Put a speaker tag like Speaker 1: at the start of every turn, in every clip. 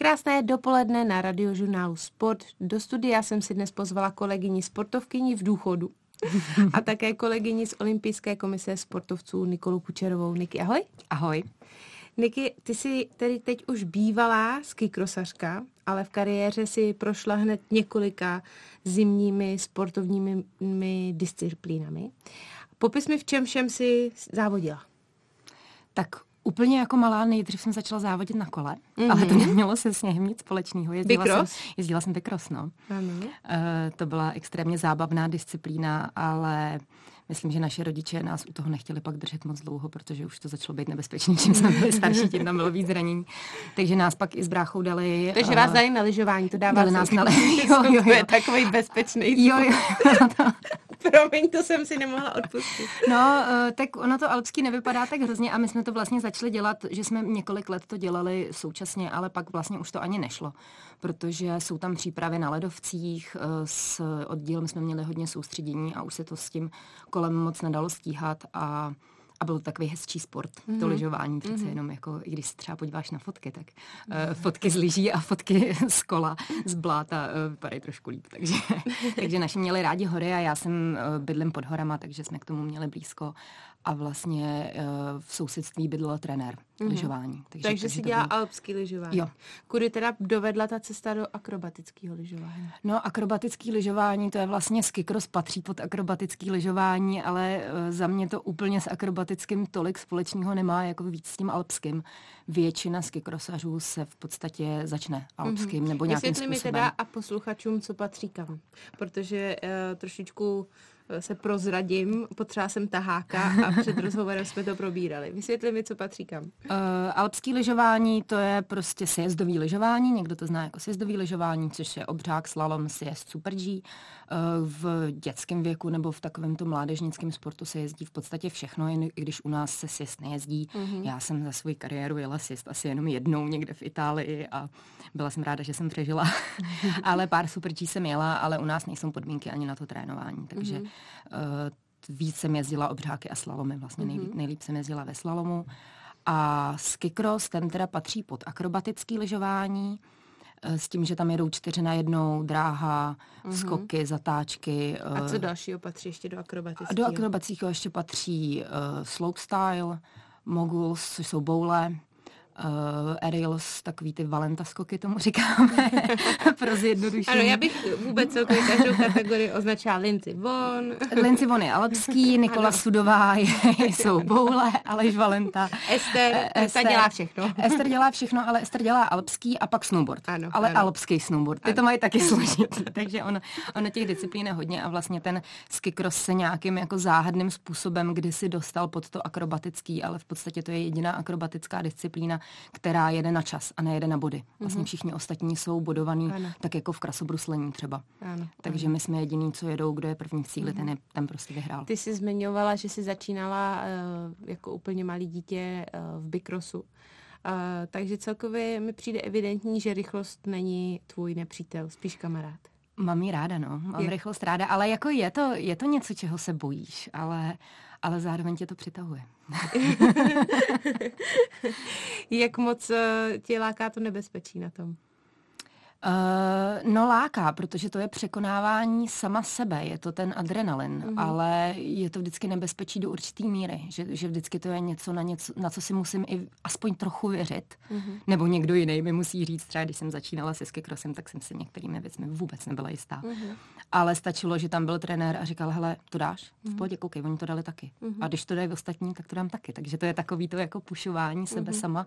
Speaker 1: Krásné dopoledne na radiožurnálu Sport. Do studia jsem si dnes pozvala kolegyni sportovkyni v důchodu a také kolegyni z Olympijské komise sportovců Nikolu Kučerovou. Niky, ahoj.
Speaker 2: Ahoj.
Speaker 1: Niky, ty jsi tedy teď už bývalá skikrosařka, ale v kariéře si prošla hned několika zimními sportovními disciplínami. Popis mi, v čem všem si závodila.
Speaker 2: Tak Úplně jako malá nejdřív jsem začala závodit na kole, mm-hmm. ale to nemělo se sněhem nic společného.
Speaker 1: Jezdila
Speaker 2: bikros? jsem, jezdila jsem bikros, no.
Speaker 1: Ano. Uh,
Speaker 2: to byla extrémně zábavná disciplína, ale myslím, že naše rodiče nás u toho nechtěli pak držet moc dlouho, protože už to začalo být nebezpečné, čím jsme byli starší, tím tam bylo víc zranění. Takže nás pak i s bráchou dali.
Speaker 1: Takže vás dali na lyžování, to dává
Speaker 2: dali nás na jo, jo,
Speaker 1: jo. takový bezpečný.
Speaker 2: Jo, jo.
Speaker 1: Promiň, to jsem si nemohla odpustit.
Speaker 2: No, uh, tak ono to alpský nevypadá tak hrozně a my jsme to vlastně začali dělat, že jsme několik let to dělali současně, ale pak vlastně už to ani nešlo, protože jsou tam přípravy na ledovcích, uh, s oddílem jsme měli hodně soustředění a už se to s tím kolem moc nedalo stíhat a a byl to takový hezčí sport, mm-hmm. to mhm. lyžování přece mm-hmm. jenom jako, i když se třeba podíváš na fotky, tak uh, fotky z lyží a fotky z kola, z bláta uh, vypadají trošku líp, takže, takže naši měli rádi hory a já jsem uh, bydlím pod horama, takže jsme k tomu měli blízko a vlastně uh, v sousedství bydlel trenér mm-hmm. lyžování.
Speaker 1: Takže, takže si dělá bylo... alpský lyžování.
Speaker 2: Jo.
Speaker 1: Kudy teda dovedla ta cesta do akrobatického lyžování?
Speaker 2: No akrobatický lyžování, to je vlastně skikros patří pod akrobatický lyžování, ale uh, za mě to úplně s akrobatickým tolik společného nemá, jako víc s tím alpským. Většina skikrosařů se v podstatě začne alpským mm-hmm. nebo nějakým
Speaker 1: Vysvětli
Speaker 2: způsobem.
Speaker 1: mi teda a posluchačům, co patří kam, protože uh, trošičku se prozradím, potřeba jsem taháka a před rozhovorem jsme to probírali. Vysvětli mi, co patří kam. Uh,
Speaker 2: alpský lyžování to je prostě sjezdový lyžování, někdo to zná jako sjezdový lyžování, což je obřák, slalom, sjezd, super G. Uh, v dětském věku nebo v takovém to mládežnickém sportu se jezdí v podstatě všechno, jen i když u nás se sjezd nejezdí. Uh-huh. Já jsem za svou kariéru jela sjezd asi jenom jednou někde v Itálii a byla jsem ráda, že jsem přežila. ale pár super G jsem jela, ale u nás nejsou podmínky ani na to trénování, takže Uh, víc jsem jezdila obřáky a slalomy, vlastně nejlíp, mhm. nejlíp jsem jezdila ve slalomu. A skikros, ten teda patří pod akrobatický lyžování, eh, s tím, že tam jedou čtyři na jednou, dráha, mm-hmm. skoky, zatáčky.
Speaker 1: A co eh, dalšího patří ještě do akrobatického?
Speaker 2: Do akrobatického ještě patří uh, slopestyle, moguls, což jsou boule, uh, aerials, takový ty valenta skoky tomu říkáme, pro zjednodušení.
Speaker 1: Ano, já bych vůbec celkově každou kategorii označila Lindsay Von.
Speaker 2: Lindsay Von je alpský, Nikola ano. Sudová je, jsou boule, Aleš Valenta.
Speaker 1: Ester, Ester, Ester dělá všechno.
Speaker 2: Ester dělá všechno, ale Ester dělá alpský a pak snowboard.
Speaker 1: Ano,
Speaker 2: ale
Speaker 1: ano.
Speaker 2: alpský snowboard. Ty ano. to mají taky složitý, takže ono, ono těch disciplín je hodně a vlastně ten skikros se nějakým jako záhadným způsobem kdy si dostal pod to akrobatický, ale v podstatě to je jediná akrobatická disciplína, která jede na čas a nejede na body. Vlastně mhm. všichni ostatní jsou bodovaní, ano. tak jako v krasobruslení třeba.
Speaker 1: Ano.
Speaker 2: Takže my jsme jediní, co jedou, kdo je první v cíli, ten, je, ten prostě vyhrál.
Speaker 1: Ty jsi zmiňovala, že jsi začínala uh, jako úplně malý dítě uh, v bikrosu. Uh, takže celkově mi přijde evidentní, že rychlost není tvůj nepřítel, spíš kamarád.
Speaker 2: Mám ji ráda, no. Mám je. rychlost ráda, ale jako je to, je to něco, čeho se bojíš, ale, ale zároveň tě to přitahuje.
Speaker 1: Jak moc eh, tě láká to nebezpečí na tom?
Speaker 2: Uh, no láká, protože to je překonávání sama sebe, je to ten adrenalin, mm-hmm. ale je to vždycky nebezpečí do určitý míry, že, že vždycky to je něco na, něco, na co si musím i aspoň trochu věřit, mm-hmm. nebo někdo jiný mi musí říct, třeba když jsem začínala se skikrosem, tak jsem si některými věcmi vůbec nebyla jistá. Mm-hmm. Ale stačilo, že tam byl trenér a říkal, hele, to dáš, v mhm. pohodě, koukej, oni to dali taky. Mm-hmm. A když to dají ostatní, tak to dám taky. Takže to je takový to jako pušování sebe mm-hmm. sama.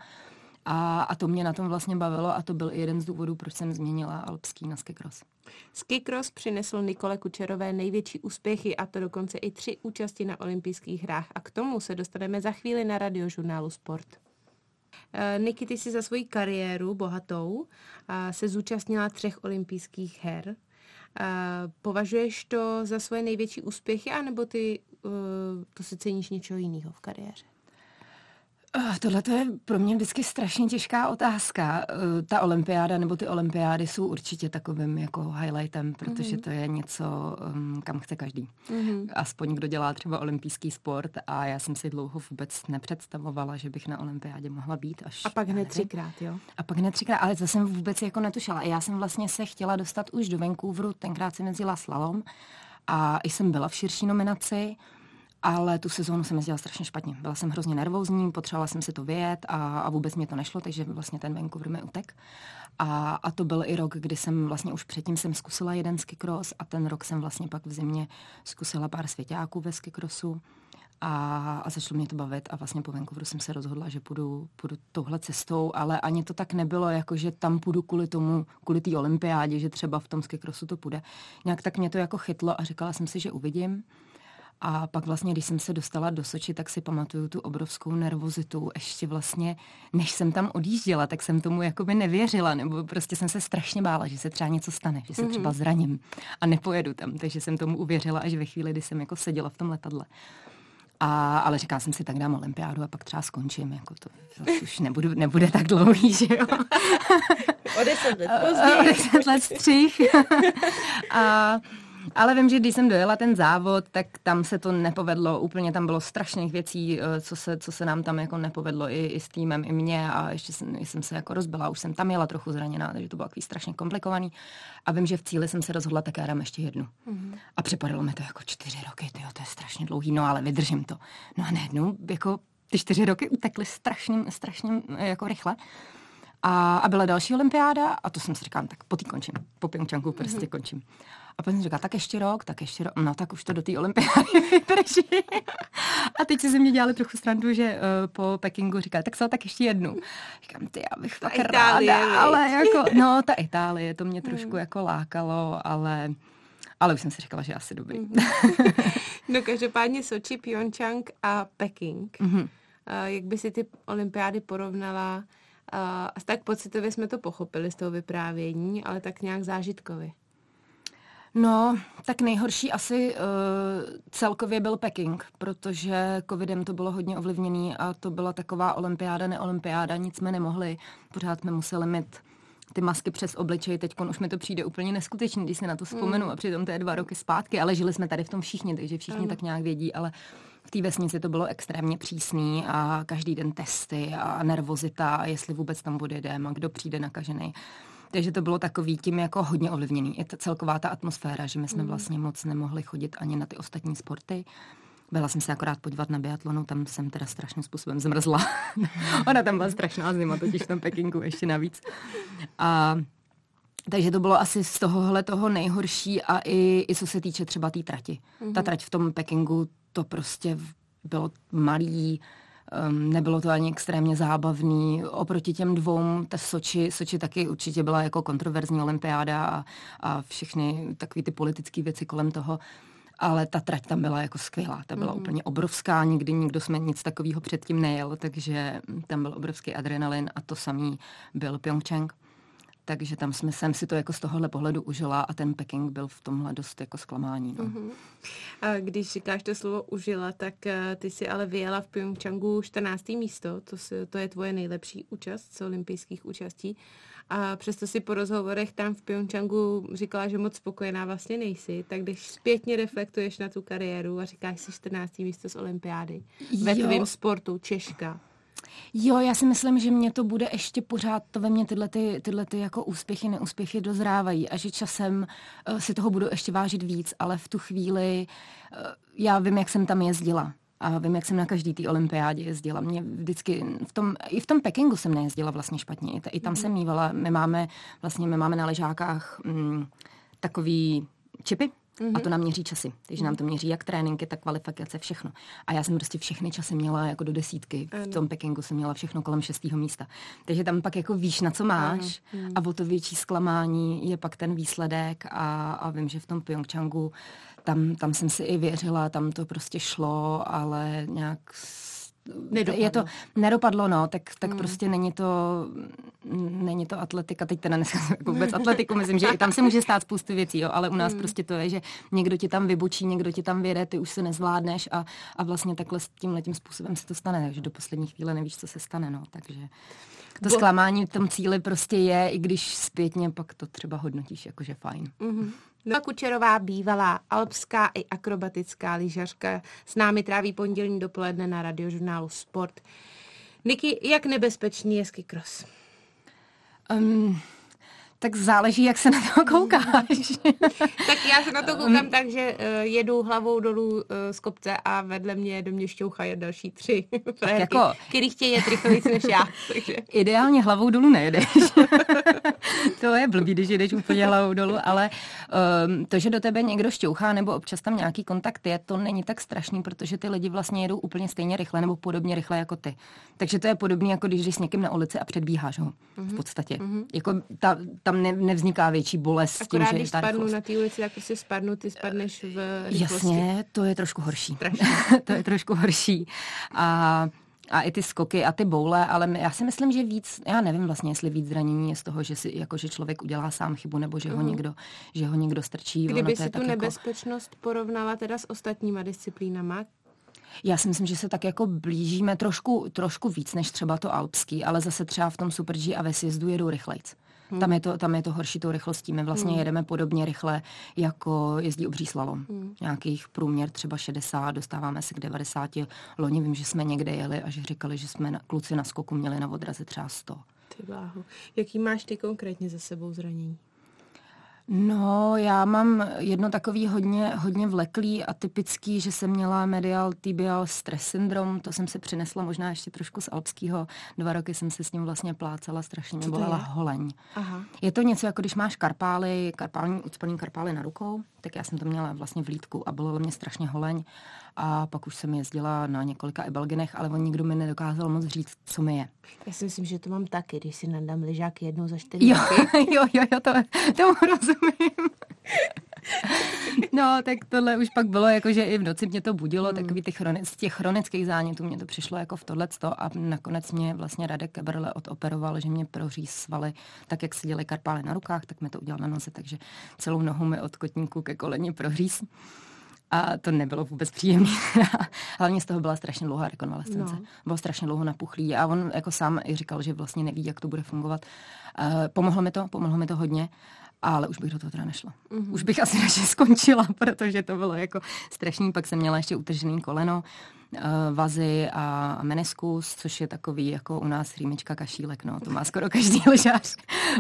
Speaker 2: A, a to mě na tom vlastně bavilo a to byl i jeden z důvodů, proč jsem změnila alpský na skikros.
Speaker 1: Skikros přinesl Nikole Kučerové největší úspěchy a to dokonce i tři účasti na olympijských hrách a k tomu se dostaneme za chvíli na radiožurnálu Sport. Eh, Niky, ty si za svoji kariéru bohatou se zúčastnila třech olympijských her. Eh, považuješ to za svoje největší úspěchy, anebo ty eh, to si ceníš něčeho jiného v kariéře?
Speaker 2: Uh, Tohle to je pro mě vždycky strašně těžká otázka. Uh, ta olympiáda nebo ty olympiády jsou určitě takovým jako highlightem, protože mm-hmm. to je něco, um, kam chce každý. Mm-hmm. Aspoň kdo dělá třeba olympijský sport a já jsem si dlouho vůbec nepředstavovala, že bych na olympiádě mohla být. Až
Speaker 1: a pak hned třikrát, jo?
Speaker 2: A pak hned třikrát, ale to jsem vůbec jako netušila. Já jsem vlastně se chtěla dostat už do Vancouveru, tenkrát jsem jezdila slalom a jsem byla v širší nominaci, ale tu sezónu jsem jezdila strašně špatně. Byla jsem hrozně nervózní, potřebovala jsem si to vyjet a, a vůbec mě to nešlo, takže vlastně ten Vancouver mi utek. A, a to byl i rok, kdy jsem vlastně už předtím jsem zkusila jeden skikros a ten rok jsem vlastně pak v zimě zkusila pár svěťáků ve skikrosu a, a začalo mě to bavit a vlastně po Vancouveru jsem se rozhodla, že půjdu, půjdu touhle cestou, ale ani to tak nebylo, jako že tam půjdu kvůli tomu, kvůli té olympiádě, že třeba v tom skikrosu to půjde. Nějak tak mě to jako chytlo a říkala jsem si, že uvidím. A pak vlastně, když jsem se dostala do Soči, tak si pamatuju tu obrovskou nervozitu. Ještě vlastně, než jsem tam odjížděla, tak jsem tomu jakoby nevěřila, nebo prostě jsem se strašně bála, že se třeba něco stane, že se třeba mhm. zraním a nepojedu tam. Takže jsem tomu uvěřila až ve chvíli, kdy jsem jako seděla v tom letadle. A, ale říkala jsem si, tak dám olympiádu a pak třeba skončím. Jako to už nebudu, nebude tak dlouhý, že jo.
Speaker 1: o deset let později.
Speaker 2: O deset let střih. a, ale vím, že když jsem dojela ten závod, tak tam se to nepovedlo úplně, tam bylo strašných věcí, eh, co se, co se nám tam jako nepovedlo i, i s týmem, i mě a ještě jsem, jsem se jako rozbila, už jsem tam jela trochu zraněná, takže to bylo takový strašně komplikovaný. A vím, že v cíli jsem se rozhodla, tak já dám ještě jednu. Mm-hmm. A připadalo mi to jako čtyři roky, tyjo, to je strašně dlouhý, no ale vydržím to. No a najednou jako ty čtyři roky utekly strašně, strašně eh, jako rychle. A, a byla další olympiáda a to jsem si říkala, tak po končím, po Pyeongchangu prostě mm-hmm. končím. A potom jsem říkala, tak ještě rok, tak ještě rok, no tak už to do té olympiády vydrží. a teď si ze mě dělali trochu strandu, že uh, po Pekingu říkali, tak co, tak ještě jednu. Říkám, ty, já bych fakt ráda, ale jako, no ta Itálie, to mě trošku hmm. jako lákalo, ale ale už jsem si říkala, že asi dobrý. Mhm.
Speaker 1: no každopádně Soči, Pyeongchang a Peking. Mm-hmm. Uh, jak by si ty olympiády porovnala? Uh, tak pocitově jsme to pochopili z toho vyprávění, ale tak nějak zážitkově.
Speaker 2: No, tak nejhorší asi uh, celkově byl Peking, protože covidem to bylo hodně ovlivněný a to byla taková olympiáda, neolympiáda, nic jsme nemohli. Pořád jsme museli mít ty masky přes obličej, teď už mi to přijde úplně neskutečný, když se na to vzpomenu mm. a přitom to je dva roky zpátky, ale žili jsme tady v tom všichni, takže všichni mm. tak nějak vědí, ale v té vesnici to bylo extrémně přísný a každý den testy a nervozita, jestli vůbec tam bude jdem a kdo přijde nakažený. Takže to bylo takový tím jako hodně ovlivněný. Je to celková ta atmosféra, že my jsme mm. vlastně moc nemohli chodit ani na ty ostatní sporty. Byla jsem se akorát podívat na biatlonu, tam jsem teda strašným způsobem zmrzla. Ona tam byla strašná zima, totiž v tom Pekingu ještě navíc. A takže to bylo asi z tohohle toho nejhorší a i, i co se týče třeba té tý trati. Mm-hmm. Ta mhm. trať v tom Pekingu, to prostě bylo malý, Um, nebylo to ani extrémně zábavný. Oproti těm dvou, ta Soči, Soči taky určitě byla jako kontroverzní olympiáda a, a všechny takové ty politické věci kolem toho. Ale ta trať tam byla jako skvělá, ta byla mm. úplně obrovská, nikdy nikdo jsme nic takového předtím nejel, takže tam byl obrovský adrenalin a to samý byl Pyeongchang. Takže tam jsme, jsem si to jako z tohohle pohledu užila a ten Peking byl v tomhle dost jako zklamání. No. Uh-huh.
Speaker 1: A když říkáš to slovo užila, tak uh, ty si ale vyjela v Pyeongchangu 14. místo, to, si, to je tvoje nejlepší účast z olympijských účastí. A přesto si po rozhovorech tam v Pyeongchangu říkala, že moc spokojená vlastně nejsi, tak když zpětně reflektuješ na tu kariéru a říkáš si 14. místo z olympiády ve tvém sportu, Češka,
Speaker 2: Jo, já si myslím, že mě to bude ještě pořád, to ve mně tyhle, ty, tyhle ty jako úspěchy, neúspěchy dozrávají a že časem uh, si toho budu ještě vážit víc, ale v tu chvíli uh, já vím, jak jsem tam jezdila. A vím, jak jsem na každý té olympiádě jezdila. Mě vždycky v tom, i v tom Pekingu jsem nejezdila vlastně špatně. I, tam mm. jsem mývala. My máme, vlastně my máme na ležákách mm, takový čipy, Mm-hmm. A to nám měří časy. Takže nám to měří jak tréninky, tak kvalifikace, všechno. A já jsem prostě všechny časy měla jako do desítky. V tom Pekingu jsem měla všechno kolem šestého místa. Takže tam pak jako víš, na co máš ano. a o to větší zklamání je pak ten výsledek a, a vím, že v tom Pyeongchangu tam, tam jsem si i věřila, tam to prostě šlo, ale nějak
Speaker 1: Nedopadlo.
Speaker 2: Je to, nedopadlo, no, tak, tak mm. prostě není to, není to atletika, teď teda dneska jako vůbec atletiku, myslím, že i tam se může stát spoustu věcí, jo, ale u nás mm. prostě to je, že někdo ti tam vybočí, někdo ti tam vyjede, ty už se nezvládneš a, a vlastně takhle s tímhle tím způsobem se to stane, takže do poslední chvíle nevíš, co se stane, no, takže to Bo... zklamání v tom cíli prostě je, i když zpětně pak to třeba hodnotíš jakože fajn. Mm-hmm.
Speaker 1: No Kučerová bývalá alpská i akrobatická lyžařka s námi tráví pondělní dopoledne na radiožurnálu Sport. Niky, jak nebezpečný je skikros?
Speaker 2: Um, tak záleží, jak se na to koukáš.
Speaker 1: tak já se na to koukám tak, že uh, jedu hlavou dolů uh, z kopce a vedle mě do mě šťouchají další tři frérky, jako... který chtějí jet rychleji než já. Takže.
Speaker 2: Ideálně hlavou dolů nejedeš. to je blbý, když jedeš úplně hlavou dolů, ale um, to, že do tebe někdo šťouchá nebo občas tam nějaký kontakt je, to není tak strašný, protože ty lidi vlastně jedou úplně stejně rychle nebo podobně rychle jako ty. Takže to je podobné, jako když jdeš s někým na ulici a předbíháš ho. V mhm. podstatě. Mm-hmm. Jako ta, ta tam ne, nevzniká větší bolest
Speaker 1: Akorát,
Speaker 2: s tím,
Speaker 1: že když
Speaker 2: ta
Speaker 1: spadnu rychlost. na té ulici, tak prostě spadnu, ty spadneš v rychlosti.
Speaker 2: Jasně, to je trošku horší. to je trošku horší. A a i ty skoky a ty boule, ale já si myslím, že víc, já nevím vlastně, jestli víc zranění je z toho, že, si, jako, že člověk udělá sám chybu, nebo že ho, uh-huh. někdo, že ho někdo strčí.
Speaker 1: Kdyby si tu jako- nebezpečnost jako... porovnala teda s ostatníma disciplínama,
Speaker 2: já si myslím, že se tak jako blížíme trošku, trošku víc než třeba to alpský, ale zase třeba v tom Super G a ve sjezdu jedou rychlejc. Hmm. Tam, je to, tam je to horší tou rychlostí. My vlastně hmm. jedeme podobně rychle, jako jezdí obří slalom. Hmm. Nějakých průměr třeba 60, dostáváme se k 90. Loni vím, že jsme někde jeli a že říkali, že jsme na, kluci na skoku měli na odraze třeba 100.
Speaker 1: Ty bláho. Jaký máš ty konkrétně za sebou zranění?
Speaker 2: No, já mám jedno takový hodně, hodně vleklý a typický, že jsem měla medial tibial stress syndrom, to jsem si přinesla možná ještě trošku z alpského. Dva roky jsem se s ním vlastně plácala, strašně mě bolela holeň. Aha. Je to něco jako když máš karpály, karpální, ucpaný karpály na rukou, tak já jsem to měla vlastně v lítku a bolelo mě strašně holeň a pak už jsem jezdila na několika ebelginech, ale on nikdo mi nedokázal moc říct, co mi je.
Speaker 1: Já si myslím, že to mám taky, když si nadám lyžák jednou za čtyři
Speaker 2: jo, jo, jo, jo, to, tomu rozumím. No, tak tohle už pak bylo jako, že i v noci mě to budilo, hmm. takový ty chronic, z těch chronických zánětů mě to přišlo jako v tohle a nakonec mě vlastně Radek Keberle odoperoval, že mě proříz svaly, tak jak se dělají karpály na rukách, tak mi to udělal na noze, takže celou nohu mi od kotníku ke koleni proříz. A to nebylo vůbec příjemné. Hlavně z toho byla strašně dlouhá rekonvalescence. No. Bylo strašně dlouho napuchlý a on jako sám i říkal, že vlastně neví, jak to bude fungovat. Uh, pomohlo mi to, pomohlo mi to hodně ale už bych do toho teda nešla. Mm-hmm. Už bych asi radši skončila, protože to bylo jako strašný. Pak jsem měla ještě utržený koleno, uh, vazy a, meniskus, což je takový jako u nás rýmička kašílek, no, to má skoro každý ležář.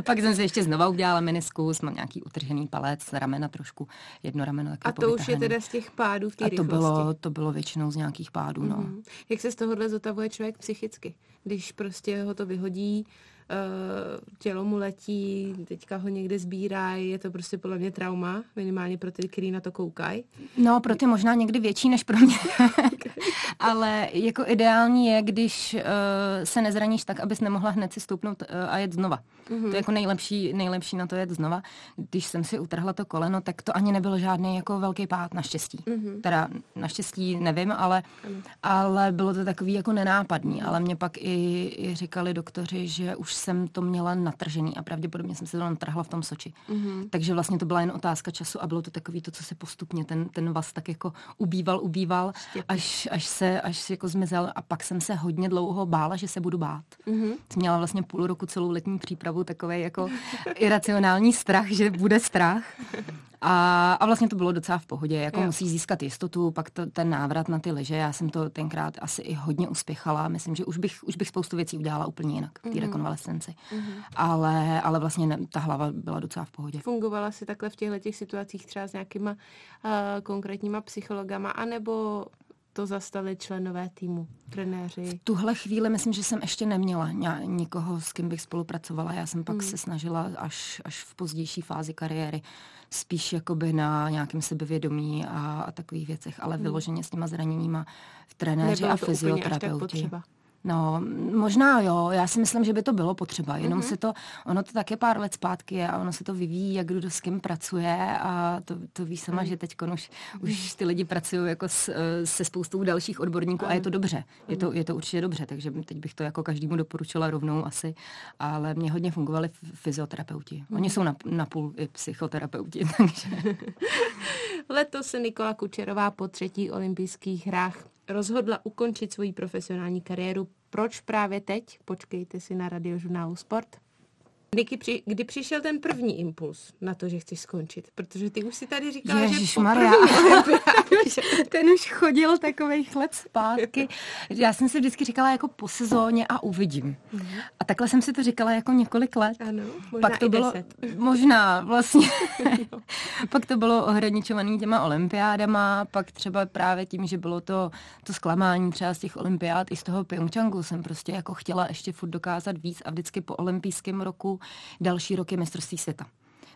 Speaker 2: Pak jsem si ještě znova udělala meniskus, mám nějaký utržený palec, ramena trošku, jedno rameno
Speaker 1: taky A to už je teda z těch pádů v té
Speaker 2: to bylo, to bylo většinou z nějakých pádů, mm-hmm. no. Mhm.
Speaker 1: Jak se z tohohle zotavuje člověk psychicky? Když prostě ho to vyhodí, Eh, tělo mu letí, teďka ho někde sbírá, je to prostě podle mě trauma, minimálně pro ty, kteří na to koukají.
Speaker 2: No, pro ty možná někdy větší než pro mě. Ale jako ideální je, když uh, se nezraníš tak, abys nemohla hned si stoupnout uh, a jet znova. Mm-hmm. To je jako nejlepší, nejlepší na to jet znova. Když jsem si utrhla to koleno, tak to ani nebyl žádný jako velký pád, naštěstí. Mm-hmm. Teda naštěstí nevím, ale, mm. ale bylo to takový jako nenápadný. Ale mě pak i, i říkali doktoři, že už jsem to měla natržený a pravděpodobně jsem se to natrhla v tom Soči. Mm-hmm. Takže vlastně to byla jen otázka času a bylo to takový to, co se postupně ten, ten vás tak jako ubýval, ubýval, až, až se až jako zmizel a pak jsem se hodně dlouho bála, že se budu bát. Mm-hmm. Měla vlastně půl roku celou letní přípravu takový jako iracionální strach, že bude strach. A, a vlastně to bylo docela v pohodě, jako jo. musí získat jistotu, pak to, ten návrat na ty leže, já jsem to tenkrát asi i hodně uspěchala, myslím, že už bych, už bych spoustu věcí udělala úplně jinak v té mm-hmm. Rekonvalescenci. Mm-hmm. Ale, ale vlastně ne, ta hlava byla docela v pohodě.
Speaker 1: Fungovala si takhle v těchto těch situacích třeba s nějakýma uh, konkrétníma psychologama, anebo to zastali členové týmu, trenéři?
Speaker 2: V tuhle chvíli myslím, že jsem ještě neměla nikoho, s kým bych spolupracovala. Já jsem pak mm. se snažila až, až v pozdější fázi kariéry spíš jakoby na nějakém sebevědomí a, a takových věcech, ale mm. vyloženě s těma zraněníma v trenéři Nebylo a fyzioterapeuti. No, možná jo, já si myslím, že by to bylo potřeba, jenom mm-hmm. se to, ono to také pár let zpátky a ono se to vyvíjí, jak kdo s kým pracuje a to, to ví sama, mm. že teď už, už ty lidi pracují jako s, se spoustou dalších odborníků mm. a je to dobře, je to, je to určitě dobře, takže teď bych to jako každému doporučila rovnou asi, ale mě hodně fungovali fyzioterapeuti. Oni mm. jsou na, na půl i psychoterapeuti, takže...
Speaker 1: Letos se Nikola Kučerová po třetí olympijských hrách rozhodla ukončit svoji profesionální kariéru. Proč právě teď? Počkejte si na radiožurnálu Sport. Niky, při, kdy přišel ten první impuls na to, že chceš skončit? Protože ty už si tady říkala,
Speaker 2: Ježiš
Speaker 1: že
Speaker 2: Maria. ten už chodil takových let zpátky. Já jsem si vždycky říkala jako po sezóně a uvidím. Mm-hmm. A takhle jsem si to říkala jako několik let.
Speaker 1: Ano, možná
Speaker 2: Pak to
Speaker 1: i
Speaker 2: bylo,
Speaker 1: deset.
Speaker 2: Možná, vlastně. pak to bylo ohraničovaný těma olympiádama, pak třeba právě tím, že bylo to, to zklamání třeba z těch olympiád i z toho Pyeongchangu jsem prostě jako chtěla ještě furt dokázat víc a vždycky po olympijském roku další rok je mistrovství světa.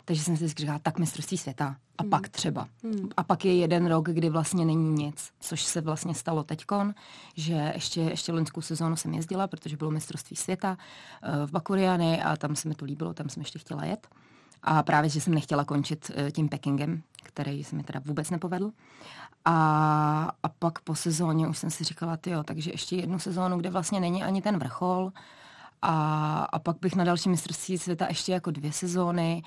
Speaker 2: Takže jsem si říkala, tak mistrovství světa. A hmm. pak třeba. Hmm. A pak je jeden rok, kdy vlastně není nic, což se vlastně stalo teďkon, že ještě, ještě loňskou sezónu jsem jezdila, protože bylo mistrovství světa uh, v Bakuriany a tam se mi to líbilo, tam jsem ještě chtěla jet. A právě, že jsem nechtěla končit uh, tím Pekingem, který se mi teda vůbec nepovedl. A, a pak po sezóně už jsem si říkala, jo, takže ještě jednu sezónu, kde vlastně není ani ten vrchol, a, a pak bych na další mistrovství světa ještě jako dvě sezóny.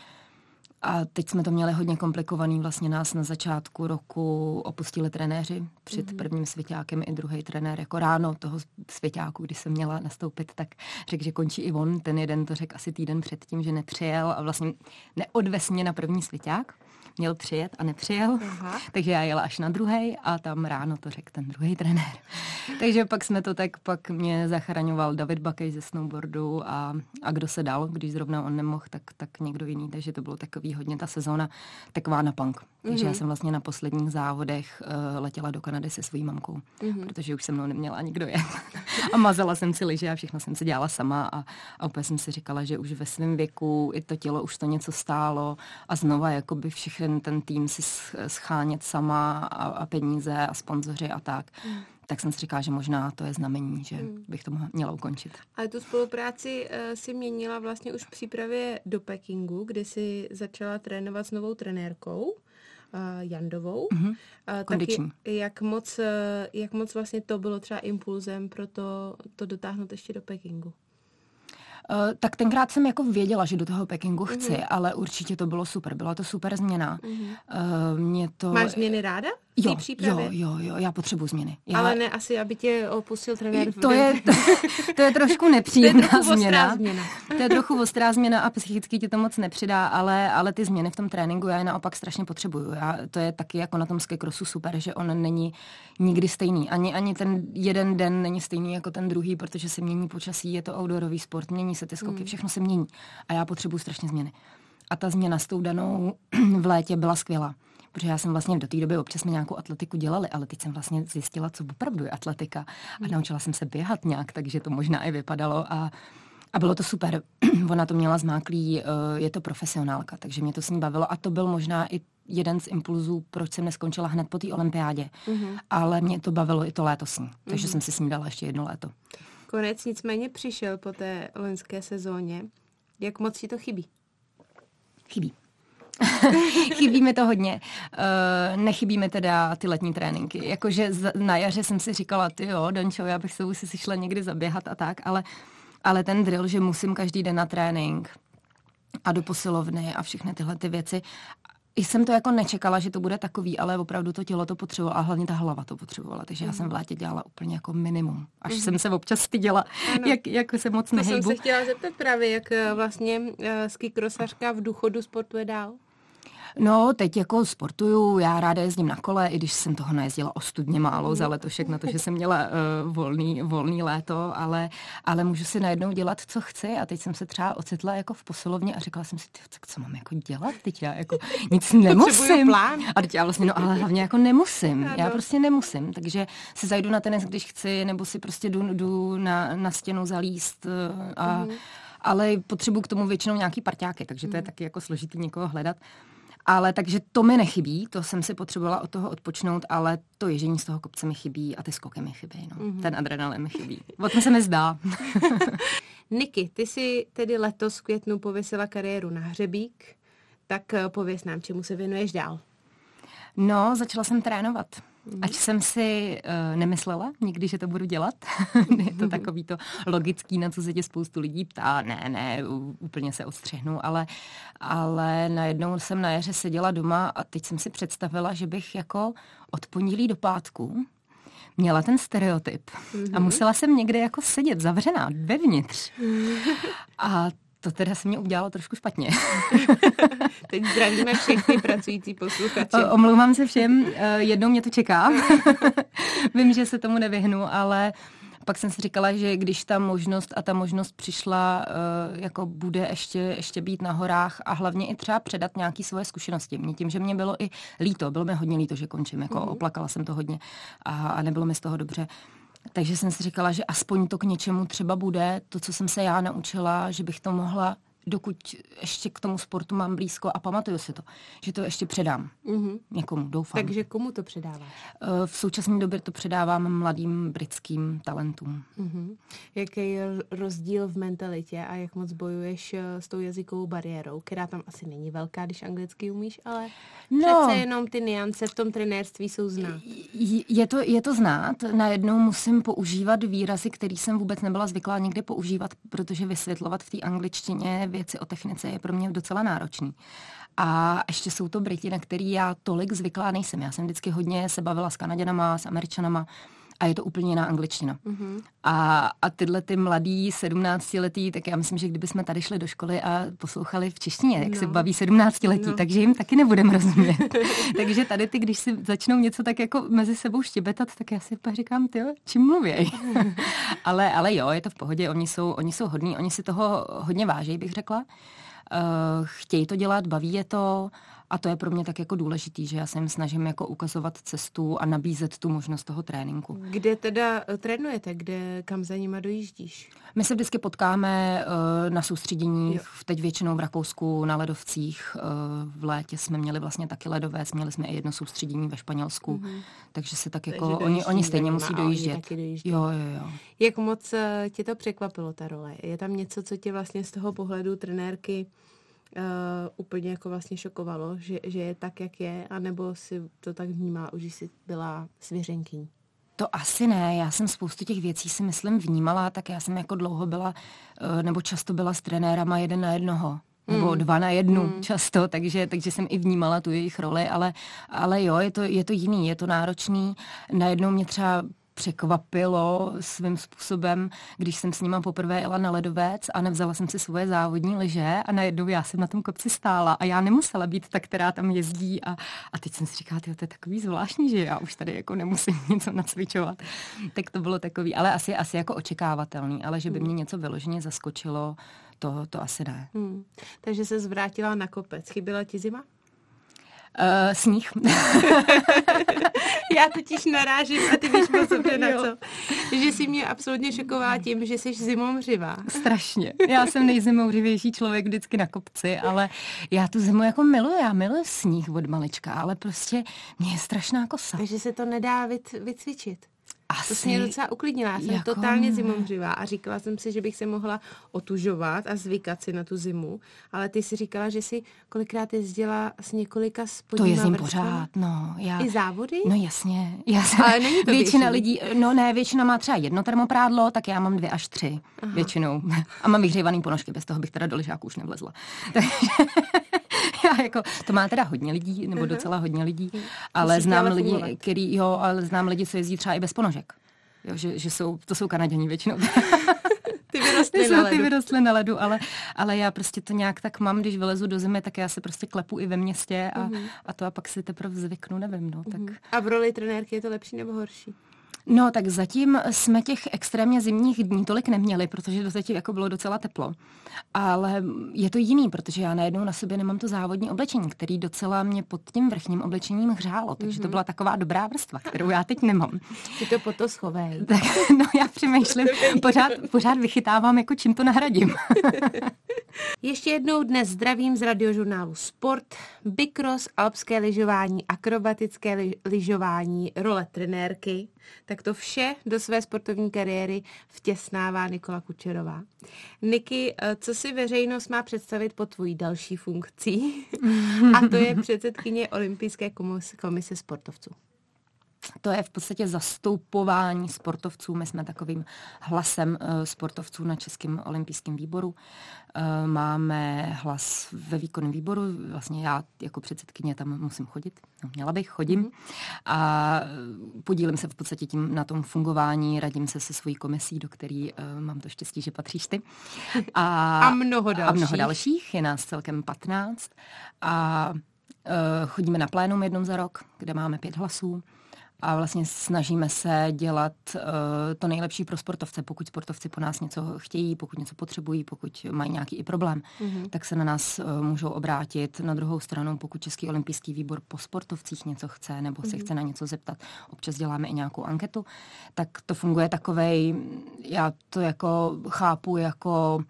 Speaker 2: A teď jsme to měli hodně komplikovaný. Vlastně nás na začátku roku opustili trenéři před mm-hmm. prvním svěťákem i druhý trenér. Jako ráno toho svěťáku, kdy jsem měla nastoupit, tak řekl, že končí i on. Ten jeden to řekl asi týden předtím, že nepřijel a vlastně neodvez mě na první svěťák měl přijet a nepřijel, Aha. takže já jela až na druhý a tam ráno to řekl ten druhý trenér. takže pak jsme to tak, pak mě zachraňoval David Bakej ze snowboardu a, a kdo se dal, když zrovna on nemohl, tak, tak někdo jiný, takže to bylo takový hodně ta sezóna taková na punk. Takže mm-hmm. já jsem vlastně na posledních závodech uh, letěla do Kanady se svojí mamkou, mm-hmm. protože už se mnou neměla nikdo jet. a mazala jsem si liže a všechno jsem si dělala sama a, a úplně jsem si říkala, že už ve svém věku i to tělo už to něco stálo a znova jakoby všechny ten tým si schánět sama a, a peníze a sponzoři a tak. Mm tak jsem si říkala, že možná to je znamení, že hmm. bych to měla ukončit.
Speaker 1: Ale tu spolupráci uh, si měnila vlastně už v přípravě do Pekingu, kdy si začala trénovat s novou trenérkou. Uh, Jandovou. Mm-hmm. Uh,
Speaker 2: Kondiční.
Speaker 1: Tak jak moc, uh, jak moc vlastně to bylo třeba impulzem pro to, to dotáhnout ještě do Pekingu?
Speaker 2: Uh, tak tenkrát jsem jako věděla, že do toho Pekingu chci, mm-hmm. ale určitě to bylo super. Byla to super změna. Mm-hmm. Uh, mě to...
Speaker 1: Máš změny ráda?
Speaker 2: Jo, jo, jo, jo, já potřebuji změny. Já...
Speaker 1: Ale ne asi, aby tě opustil trenér.
Speaker 2: To je, to, to je trošku nepříjemná to je změna. změna. To je trochu ostrá změna a psychicky ti to moc nepřidá, ale, ale ty změny v tom tréninku já je naopak strašně potřebuju. Já, to je taky jako na tom skekrosu super, že on není nikdy stejný. Ani, ani ten jeden den není stejný jako ten druhý, protože se mění počasí, je to outdoorový sport, mění se ty skoky, mm. všechno se mění. A já potřebuji strašně změny. A ta změna s tou danou v létě byla skvělá protože já jsem vlastně do té doby občas jsme nějakou atletiku dělali, ale teď jsem vlastně zjistila, co opravdu je atletika a hmm. naučila jsem se běhat nějak, takže to možná i vypadalo a a bylo to super. Ona to měla zmáklý, eh, je to profesionálka, takže mě to s ní bavilo a to byl možná i jeden z impulzů, proč jsem neskončila hned po té olympiádě. Mm-hmm. Ale mě to bavilo i to léto s ní, takže mm-hmm. jsem si s ní dala ještě jedno léto.
Speaker 1: Konec nicméně přišel po té loňské sezóně. Jak moc ti to chybí?
Speaker 2: Chybí. Chybí mi to hodně. Uh, nechybí mi teda ty letní tréninky. Jakože na jaře jsem si říkala, ty jo, Dončo, já bych se už si šla někdy zaběhat a tak, ale, ale ten drill, že musím každý den na trénink a do posilovny a všechny tyhle ty věci jsem to jako nečekala, že to bude takový, ale opravdu to tělo to potřebovalo a hlavně ta hlava to potřebovala. Takže mm. já jsem v létě dělala úplně jako minimum. Až mm. jsem se občas styděla, jak, jak se moc nehejbu.
Speaker 1: To jsem se chtěla zeptat právě, jak eh, vlastně uh, skikrosařka v důchodu sportuje dál.
Speaker 2: No, teď jako sportuju, já ráda jezdím na kole, i když jsem toho najezdila ostudně málo za letošek na to, že jsem měla uh, volný, volný léto, ale, ale můžu si najednou dělat, co chci a teď jsem se třeba ocitla jako v posilovně a řekla jsem si, tak co mám jako dělat, teď já jako nic nemusím.
Speaker 1: Plán.
Speaker 2: A teď já vlastně, no ale hlavně jako nemusím, já prostě nemusím, takže si zajdu na tenis, když chci, nebo si prostě jdu, jdu na, na stěnu zalíst uh, a, mm. ale potřebuji k tomu většinou nějaký parťáky, takže to je mm. taky jako složitý někoho hledat. Ale takže to mi nechybí, to jsem si potřebovala od toho odpočnout, ale to ježení z toho kopce mi chybí a ty skoky mi chybí. No. Mm-hmm. Ten adrenalin mi chybí. O tom se mi zdá.
Speaker 1: Niky, ty si tedy letos v květnu pověsila kariéru na hřebík, tak eh, pověs nám, čemu se věnuješ dál.
Speaker 2: No, začala jsem trénovat. Mm. Ať jsem si uh, nemyslela nikdy, že to budu dělat. je to takový to logický, na co se tě spoustu lidí ptá. Ne, ne, úplně se odstřihnu, ale, ale najednou jsem na jaře seděla doma a teď jsem si představila, že bych jako od pondělí do pátku měla ten stereotyp mm-hmm. a mhm. musela jsem někde jako sedět zavřená vevnitř. A to teda se mě udělalo trošku špatně.
Speaker 1: Teď zdravíme všechny pracující posluchače.
Speaker 2: Omlouvám se všem, eh, jednou mě to čeká. Vím, že se tomu nevyhnu, ale pak jsem si říkala, že když ta možnost a ta možnost přišla, eh, jako bude ještě, ještě být na horách a hlavně i třeba předat nějaké svoje zkušenosti. Mě tím, že mě bylo i líto, bylo mi hodně líto, že končím, jako mm-hmm. oplakala jsem to hodně a, a nebylo mi z toho dobře. Takže jsem si říkala, že aspoň to k něčemu třeba bude, to, co jsem se já naučila, že bych to mohla dokud ještě k tomu sportu mám blízko a pamatuju si to, že to ještě předám mm-hmm. někomu, doufám.
Speaker 1: Takže komu to předáváš?
Speaker 2: Eh, v současné době to předávám mladým britským talentům. Mm-hmm.
Speaker 1: Jaký je rozdíl v mentalitě a jak moc bojuješ eh, s tou jazykovou bariérou, která tam asi není velká, když anglicky umíš, ale no, přece jenom ty niance v tom trenérství jsou znát.
Speaker 2: Je to, je to znát. Najednou musím používat výrazy, který jsem vůbec nebyla zvyklá někdy používat, protože vysvětlovat v té angličtině věci o technice je pro mě docela náročný. A ještě jsou to Briti, na který já tolik zvyklá nejsem. Já jsem vždycky hodně se bavila s Kanaděnama, s Američanama a je to úplně jiná angličtina. Mm-hmm. A, a tyhle ty mladý 17 letý, tak já myslím, že kdyby jsme tady šli do školy a poslouchali v češtině, jak no. se baví 17 letí, no. takže jim taky nebudeme rozumět. takže tady ty, když si začnou něco tak jako mezi sebou štěbetat, tak já si pak říkám, ty čím mluvěj? ale, ale jo, je to v pohodě, oni jsou, oni jsou hodní, oni si toho hodně vážejí, bych řekla. Uh, chtějí to dělat, baví je to a to je pro mě tak jako důležitý, že já se jim snažím jako ukazovat cestu a nabízet tu možnost toho tréninku.
Speaker 1: Kde teda uh, trénujete? Kde, kam za nima dojíždíš?
Speaker 2: My se vždycky potkáme uh, na soustředěních, teď většinou v Rakousku, na ledovcích. Uh, v létě jsme měli vlastně taky ledové, měli jsme i jedno soustředění ve Španělsku, mm-hmm. takže se tak jako, oni, oni stejně musí dojíždět.
Speaker 1: Jo, jo, jo. Jak moc tě to překvapilo, ta role? Je tam něco, co tě vlastně z toho pohledu trenérky uh, úplně jako vlastně šokovalo, že, že je tak, jak je, anebo si to tak vnímala, už jsi byla svěřenkyní?
Speaker 2: To asi ne, já jsem spoustu těch věcí si myslím vnímala, tak já jsem jako dlouho byla, eh, nebo často byla s trenérama jeden na jednoho nebo mm. dva na jednu mm. často, takže, takže jsem i vnímala tu jejich roli, ale, ale jo, je to, je to jiný, je to náročný. Najednou mě třeba překvapilo svým způsobem, když jsem s nima poprvé jela na ledovec a nevzala jsem si svoje závodní lyže a najednou já jsem na tom kopci stála a já nemusela být ta, která tam jezdí a, a teď jsem si říkala, to je takový zvláštní, že já už tady jako nemusím něco nacvičovat. Tak to bylo takový, ale asi, asi jako očekávatelný, ale že by mě něco vyloženě zaskočilo, to, to asi ne. Hmm.
Speaker 1: Takže se zvrátila na kopec. Chyběla ti zima?
Speaker 2: Uh, sníh.
Speaker 1: Já totiž narážím a ty víš moc dobře na co. Že si mě absolutně šoková tím, že jsi zimomřivá.
Speaker 2: Strašně. Já jsem nejzimouřivější člověk vždycky na kopci, ale já tu zimu jako miluji. Já miluji sníh od malička, ale prostě mě je strašná kosa.
Speaker 1: Takže se to nedá vycvičit. Asi, to se mě docela uklidnila. Já jsem jako totálně zimomřivá a říkala jsem si, že bych se mohla otužovat a zvykat si na tu zimu, ale ty si říkala, že si kolikrát jezdila s několika spodníma
Speaker 2: To jezdím pořád, no. Já,
Speaker 1: I závody?
Speaker 2: No jasně. Já jsem, ale není to většina běžný. lidí, no ne, většina má třeba jedno termoprádlo, tak já mám dvě až tři Aha. většinou. A mám vyhřívaný ponožky, bez toho bych teda do lyžáků už nevlezla. Takže já jako, to má teda hodně lidí, nebo uh-huh. docela hodně lidí, ale znám lidi, který, jo, ale znám lidi, co jezdí třeba i bez ponožek. Jo, že, že jsou, to jsou Kanaděni většinou.
Speaker 1: ty vyrostly na ledu.
Speaker 2: Ty vyrostly na ledu, ale, ale já prostě to nějak tak mám, když vylezu do zimy, tak já se prostě klepu i ve městě a, uh-huh. a to a pak si teprve zvyknu, nevím, no. Tak... Uh-huh.
Speaker 1: A v roli trenérky je to lepší nebo horší?
Speaker 2: No, tak zatím jsme těch extrémně zimních dní tolik neměli, protože to zatím jako bylo docela teplo. Ale je to jiný, protože já najednou na sobě nemám to závodní oblečení, který docela mě pod tím vrchním oblečením hřálo. Takže mm-hmm. to mhm. byla taková dobrá vrstva, kterou já teď nemám.
Speaker 1: Ty to po to schovej.
Speaker 2: Tak, no, já přemýšlím, pořád, pořád vychytávám, jako čím to nahradím.
Speaker 1: Ještě jednou dnes zdravím z radiožurnálu Sport, bikros, alpské lyžování, akrobatické lyžování, role trenérky. Tak to vše do své sportovní kariéry vtěsnává Nikola Kučerová. Niky, eh, co si veřejnost má představit po tvojí další funkcí? A to je předsedkyně Olympijské komise sportovců.
Speaker 2: To je v podstatě zastoupování sportovců. My jsme takovým hlasem eh, sportovců na Českém olympijském výboru. Eh, máme hlas ve výkonném výboru. Vlastně já jako předsedkyně tam musím chodit. No, měla bych, chodím. Mm-hmm. A podílím se v podstatě tím na tom fungování, radím se se svojí komisí, do který mám to štěstí, že patříš ty.
Speaker 1: A, a mnoho dalších.
Speaker 2: A mnoho dalších. Je nás celkem 15. A chodíme na plénum jednou za rok, kde máme pět hlasů a vlastně snažíme se dělat uh, to nejlepší pro sportovce. Pokud sportovci po nás něco chtějí, pokud něco potřebují, pokud mají nějaký i problém, mm-hmm. tak se na nás uh, můžou obrátit. Na druhou stranu, pokud Český olympijský výbor po sportovcích něco chce nebo mm-hmm. se chce na něco zeptat, občas děláme i nějakou anketu, tak to funguje takovej, já to jako chápu jako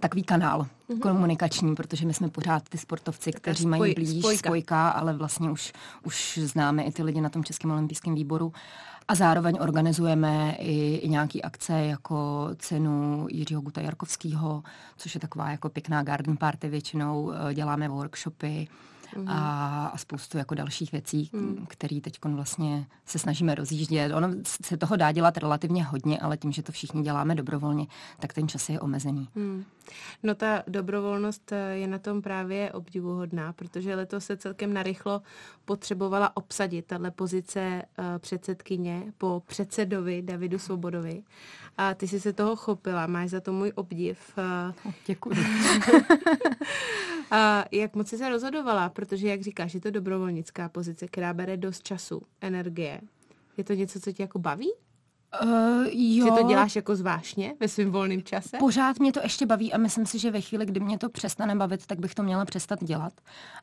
Speaker 2: takový kanál mm-hmm. komunikační, protože my jsme pořád ty sportovci, Taká kteří spoj, mají blíž spojka. spojka, ale vlastně už, už známe i ty lidi na tom Českém olympijském výboru. A zároveň organizujeme i, i nějaké akce jako cenu Jiřího Guta Jarkovského, což je taková jako pěkná garden party většinou. Děláme workshopy, mm. a, a spoustu jako dalších věcí, mm. které teď vlastně se snažíme rozjíždět. Ono se toho dá dělat relativně hodně, ale tím, že to všichni děláme dobrovolně, tak ten čas je omezený. Mm.
Speaker 1: No ta dobrovolnost eh, je na tom právě obdivuhodná, protože letos se celkem narychlo potřebovala obsadit tahle pozice uh, předsedkyně po předsedovi Davidu Svobodovi. A ty jsi se toho chopila, máš za to můj obdiv.
Speaker 2: Uh, Děkuji.
Speaker 1: A jak moc jsi se rozhodovala? Protože, jak říkáš, je to dobrovolnická pozice, která bere dost času, energie. Je to něco, co tě jako baví?
Speaker 2: Uh, jo.
Speaker 1: Že to děláš jako zvláštně ve svém volném čase?
Speaker 2: Pořád mě to ještě baví a myslím si, že ve chvíli, kdy mě to přestane bavit, tak bych to měla přestat dělat.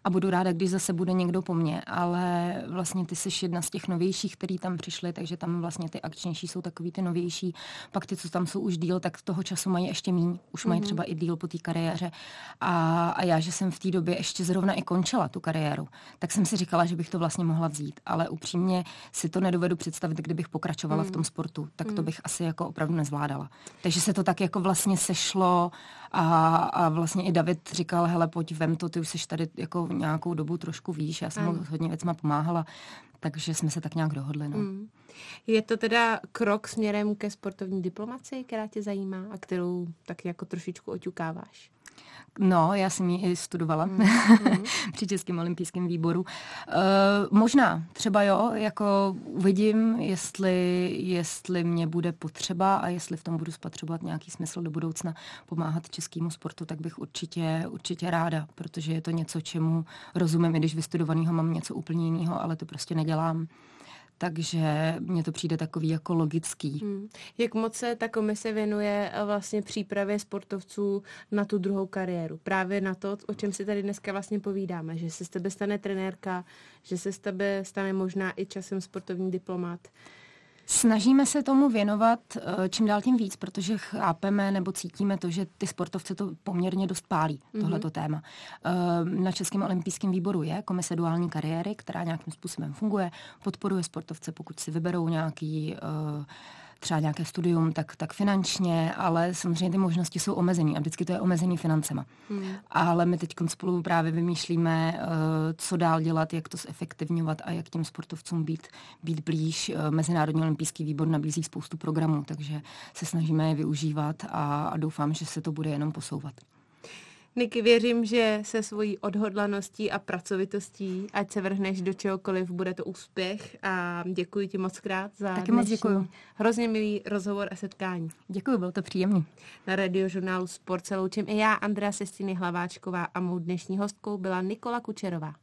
Speaker 2: A budu ráda, když zase bude někdo po mně. Ale vlastně ty jsi jedna z těch novějších, který tam přišli, takže tam vlastně ty akčnější jsou takový ty novější. Pak ty, co tam jsou už díl, tak toho času mají ještě míň. Už mají mm-hmm. třeba i díl po té kariéře. A, a já, že jsem v té době ještě zrovna i končila tu kariéru, tak jsem si říkala, že bych to vlastně mohla vzít. Ale upřímně si to nedovedu představit, kdybych pokračovala mm. v tom sportu tak to hmm. bych asi jako opravdu nezvládala. Takže se to tak jako vlastně sešlo a, a vlastně i David říkal, hele, pojď, vem to, ty už jsi tady jako nějakou dobu trošku víš, já jsem mu hodně věcma pomáhala, takže jsme se tak nějak dohodli. No. Mm.
Speaker 1: Je to teda krok směrem ke sportovní diplomaci, která tě zajímá a kterou tak jako trošičku oťukáváš?
Speaker 2: No, já jsem ji i studovala mm. při Českém olympijském výboru. Uh, možná, třeba jo, jako uvidím, jestli, jestli mě bude potřeba a jestli v tom budu spatřovat nějaký smysl do budoucna pomáhat českému sportu, tak bych určitě, určitě ráda, protože je to něco, čemu rozumím, i když vystudovanýho mám něco úplně jiného, ale to prostě nedělám takže mně to přijde takový jako logický. Hmm.
Speaker 1: Jak moc se ta komise věnuje eh, vlastně přípravě sportovců na tu druhou kariéru? Právě na to, o čem si tady dneska vlastně povídáme, že se z tebe stane trenérka, že se z tebe stane možná i časem sportovní diplomat.
Speaker 2: Snažíme se tomu věnovat eh, čím dál tím víc, protože chápeme nebo cítíme to, že ty sportovce to poměrně dost pálí, mm-hmm. tohleto téma. Eh, na Českém olympijském výboru je komise duální kariéry, která nějakým způsobem funguje, podporuje sportovce, pokud si vyberou nějaký uh, třeba nějaké studium, tak, tak finančně, ale samozřejmě ty možnosti jsou omezené a vždycky to je omezený financema. Hmm. Ale my teď spolu právě vymýšlíme, uh, co dál dělat, jak to zefektivňovat a jak těm sportovcům být, být blíž. Uh, Mezinárodní olympijský výbor nabízí spoustu programů, takže se snažíme je využívat a, a doufám, že se to bude jenom posouvat.
Speaker 1: Niky, věřím, že se svojí odhodlaností a pracovitostí, ať se vrhneš do čehokoliv, bude to úspěch a děkuji ti moc krát za
Speaker 2: Taky moc děkuji.
Speaker 1: hrozně milý rozhovor a setkání.
Speaker 2: Děkuji, bylo to příjemný.
Speaker 1: Na radiožurnálu Sport se loučím i já, Andrea Sestiny Hlaváčková a mou dnešní hostkou byla Nikola Kučerová.